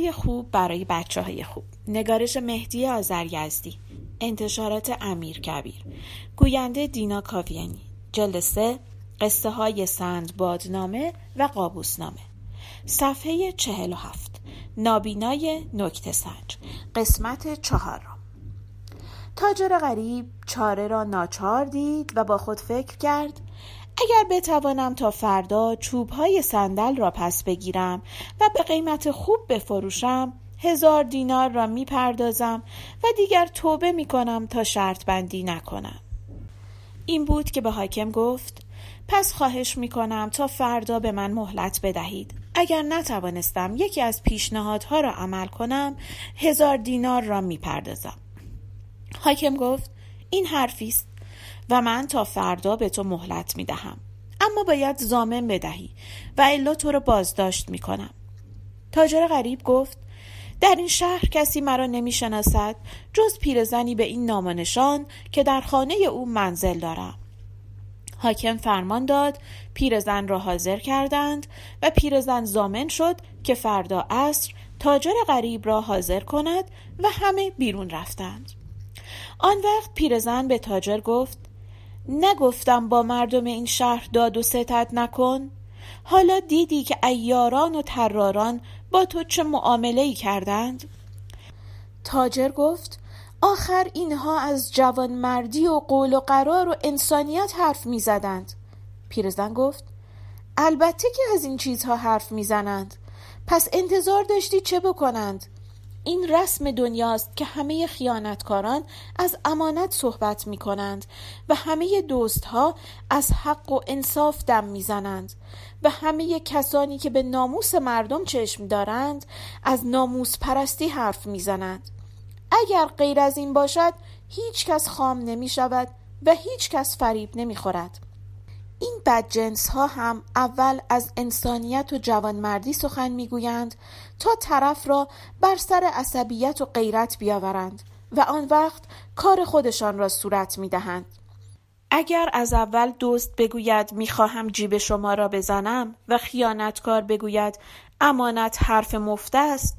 های خوب برای بچه های خوب. نگارش مهدی آزریزدی انتشارات امیر کبیر. گوینده دینا کاویانی. جلد سه قصه های سند بادنامه و قابوسنامه. صفحه چهل و هفت. نابینای نکت سنج. قسمت چهارم. تاجر غریب چاره را ناچار دید و با خود فکر کرد اگر بتوانم تا فردا چوب های صندل را پس بگیرم و به قیمت خوب بفروشم هزار دینار را می پردازم و دیگر توبه می کنم تا شرط بندی نکنم. این بود که به حاکم گفت پس خواهش می کنم تا فردا به من مهلت بدهید. اگر نتوانستم یکی از پیشنهادها را عمل کنم هزار دینار را می پردازم حاکم گفت این حرفی است. و من تا فردا به تو مهلت می دهم اما باید زامن بدهی و الا تو را بازداشت می کنم تاجر غریب گفت در این شهر کسی مرا نمی شناسد جز پیرزنی به این نامانشان که در خانه او منزل دارم. حاکم فرمان داد پیرزن را حاضر کردند و پیرزن زامن شد که فردا عصر تاجر غریب را حاضر کند و همه بیرون رفتند. آن وقت پیرزن به تاجر گفت نگفتم با مردم این شهر داد و ستت نکن. حالا دیدی که ایاران و تراران با تو چه معامله ای کردند؟ تاجر گفت آخر اینها از جوانمردی و قول و قرار و انسانیت حرف می‌زدند. پیرزن گفت البته که از این چیزها حرف می‌زنند. پس انتظار داشتی چه بکنند؟ این رسم دنیاست که همه خیانتکاران از امانت صحبت می کنند و همه دوستها از حق و انصاف دم می‌زنند و همه کسانی که به ناموس مردم چشم دارند از ناموس پرستی حرف می‌زنند. اگر غیر از این باشد هیچ کس خام نمی شود و هیچ کس فریب نمی خورد این بدجنس ها هم اول از انسانیت و جوانمردی سخن می‌گویند تا طرف را بر سر عصبیت و غیرت بیاورند و آن وقت کار خودشان را صورت می‌دهند. اگر از اول دوست بگوید می‌خواهم جیب شما را بزنم و خیانتکار بگوید امانت حرف مفته است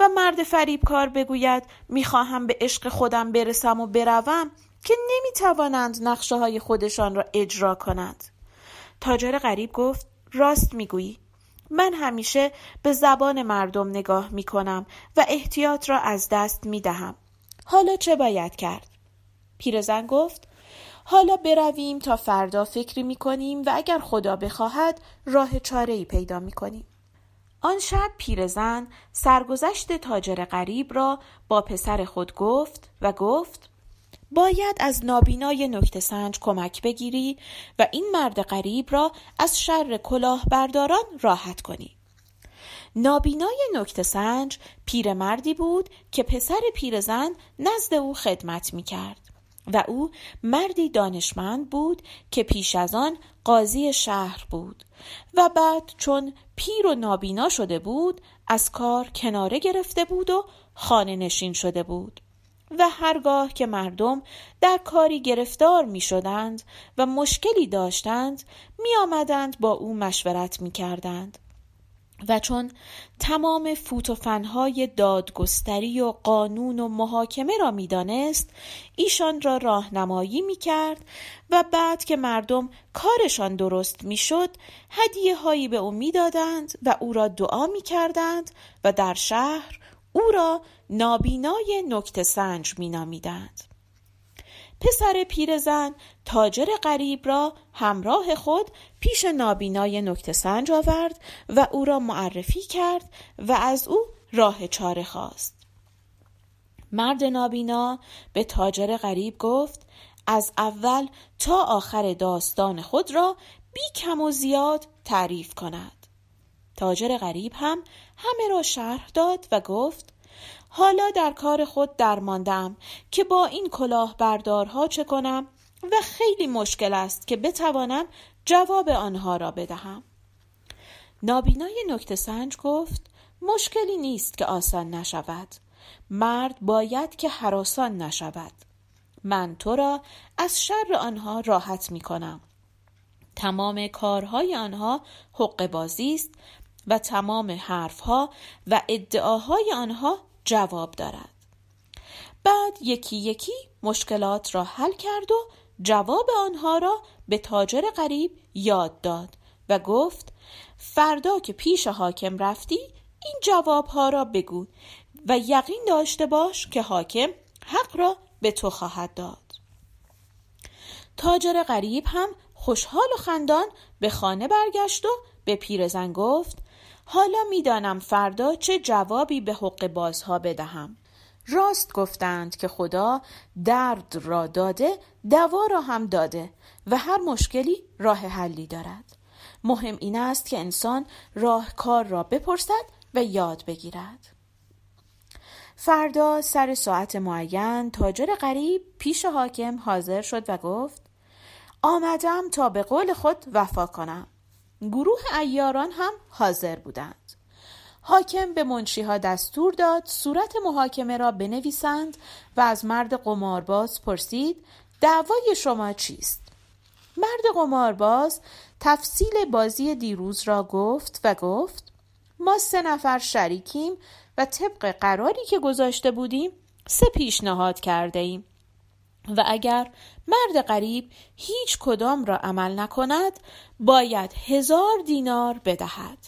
و مرد فریبکار بگوید می‌خواهم به عشق خودم برسم و بروم که نمی‌توانند نقشه های خودشان را اجرا کنند. تاجر غریب گفت راست می‌گویی من همیشه به زبان مردم نگاه می کنم و احتیاط را از دست می دهم. حالا چه باید کرد؟ پیرزن گفت حالا برویم تا فردا فکری می کنیم و اگر خدا بخواهد راه چاره ای پیدا می کنیم. آن شب پیرزن سرگذشت تاجر غریب را با پسر خود گفت و گفت باید از نابینای نکته سنج کمک بگیری و این مرد غریب را از شر کلاهبرداران راحت کنی. نابینای نکته سنج پیرمردی بود که پسر پیرزن نزد او خدمت می کرد و او مردی دانشمند بود که پیش از آن قاضی شهر بود و بعد چون پیر و نابینا شده بود از کار کناره گرفته بود و خانه نشین شده بود و هرگاه که مردم در کاری گرفتار می شدند و مشکلی داشتند می آمدند با او مشورت می کردند. و چون تمام فوت و فنهای دادگستری و قانون و محاکمه را می‌دانست ایشان را راهنمایی می کرد و بعد که مردم کارشان درست می‌شد هدیه هایی به او می‌دادند و او را دعا می کردند و در شهر او را نابینای نکت سنج می نامیدند. پسر پیرزن تاجر غریب را همراه خود پیش نابینای نکت سنج آورد و او را معرفی کرد و از او راه چاره خواست. مرد نابینا به تاجر غریب گفت از اول تا آخر داستان خود را بی کم و زیاد تعریف کند. تاجر غریب هم همه را شرح داد و گفت حالا در کار خود درماندم که با این کلاه بردارها چه کنم و خیلی مشکل است که بتوانم جواب آنها را بدهم. نابینای نکته سنج گفت مشکلی نیست که آسان نشود. مرد باید که حراسان نشود. من تو را از شر آنها راحت می کنم تمام کارهای آنها حق بازی است و تمام حرفها و ادعاهای آنها جواب دارد. بعد یکی یکی مشکلات را حل کرد و جواب آنها را به تاجر غریب یاد داد و گفت فردا که پیش حاکم رفتی این جوابها را بگو و یقین داشته باش که حاکم حق را به تو خواهد داد. تاجر غریب هم خوشحال و خندان به خانه برگشت و به پیرزن گفت حالا می‌دانم فردا چه جوابی به حق بازها بدهم. راست گفتند که خدا درد را داده دوا را هم داده و هر مشکلی راه حلی دارد. مهم این است که انسان راه کار را بپرسد و یاد بگیرد. فردا سر ساعت معین تاجر غریب پیش حاکم حاضر شد و گفت آمدم تا به قول خود وفا کنم. گروه ایاران هم حاضر بودند. حاکم به منشیها دستور داد صورت محاکمه را بنویسند و از مرد قمارباز پرسید دعوای شما چیست؟ مرد قمارباز تفصیل بازی دیروز را گفت و گفت ما سه نفر شریکیم و طبق قراری که گذاشته بودیم سه پیشنهاد کرده ایم. و اگر مرد غریب هیچ کدام را عمل نکند باید هزار دینار بدهد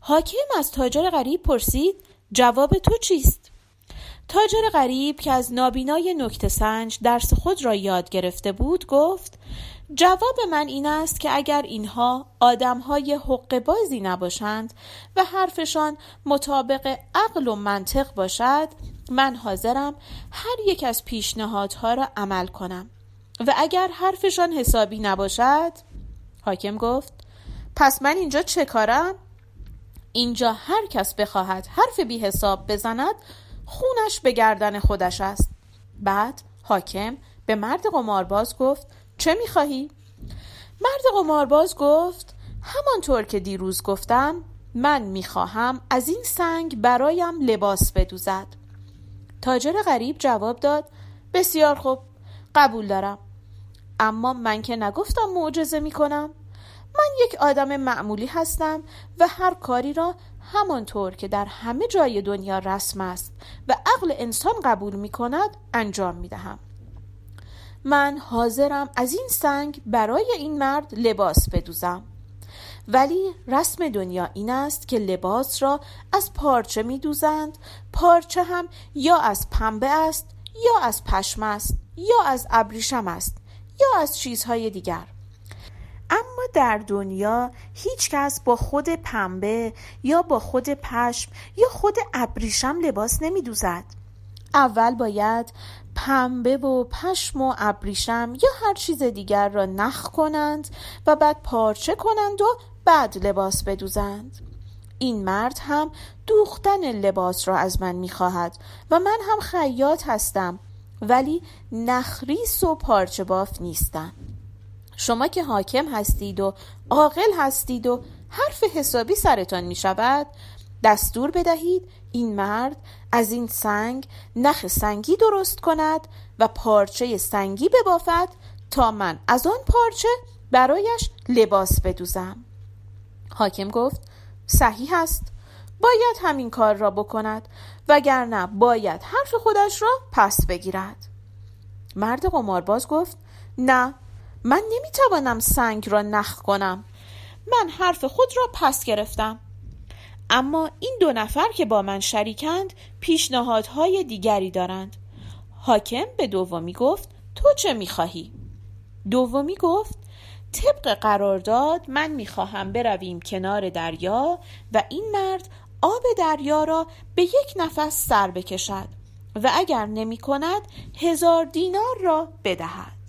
حاکم از تاجر غریب پرسید جواب تو چیست؟ تاجر غریب که از نابینای نکت سنج درس خود را یاد گرفته بود گفت جواب من این است که اگر اینها آدمهای حق بازی نباشند و حرفشان مطابق عقل و منطق باشد من حاضرم هر یک از پیشنهادها را عمل کنم و اگر حرفشان حسابی نباشد حاکم گفت پس من اینجا چه کارم؟ اینجا هر کس بخواهد حرف بی حساب بزند خونش به گردن خودش است بعد حاکم به مرد قمارباز گفت چه می‌خواهی؟ مرد قمارباز گفت همانطور که دیروز گفتم من می‌خواهم از این سنگ برایم لباس بدوزد تاجر غریب جواب داد بسیار خوب قبول دارم اما من که نگفتم معجزه می‌کنم من یک آدم معمولی هستم و هر کاری را همانطور که در همه جای دنیا رسم است و عقل انسان قبول می کند انجام می دهم. من حاضرم از این سنگ برای این مرد لباس بدوزم. ولی رسم دنیا این است که لباس را از پارچه می دوزند پارچه هم یا از پنبه است یا از پشم است یا از ابریشم است یا از چیزهای دیگر. اما در دنیا هیچ کس با خود پنبه یا با خود پشم یا خود ابریشم لباس نمی دوزد. اول باید پنبه و پشم و ابریشم یا هر چیز دیگر را نخ کنند و بعد پارچه کنند و بعد لباس بدوزند. این مرد هم دوختن لباس را از من می‌خواهد و من هم خیاط هستم ولی نخریس و پارچه باف نیستم. شما که حاکم هستید و عاقل هستید و حرف حسابی سرتان می شود دستور بدهید این مرد از این سنگ نخ سنگی درست کند و پارچه سنگی ببافد تا من از آن پارچه برایش لباس بدوزم. حاکم گفت صحیح است. باید همین کار را بکند وگرنه باید حرف خودش را پس بگیرد. مرد قمارباز گفت نه من نمی‌توانم سنگ را نخ کنم. من حرف خود را پس گرفتم. اما این دو نفر که با من شریکند پیشنهادهای دیگری دارند حاکم به دومی گفت تو چه می‌خواهی؟ دومی گفت طبق قرارداد من می‌خواهم برویم کنار دریا و این مرد آب دریا را به یک نفس سر بکشد و اگر نمی کند هزار دینار را بدهد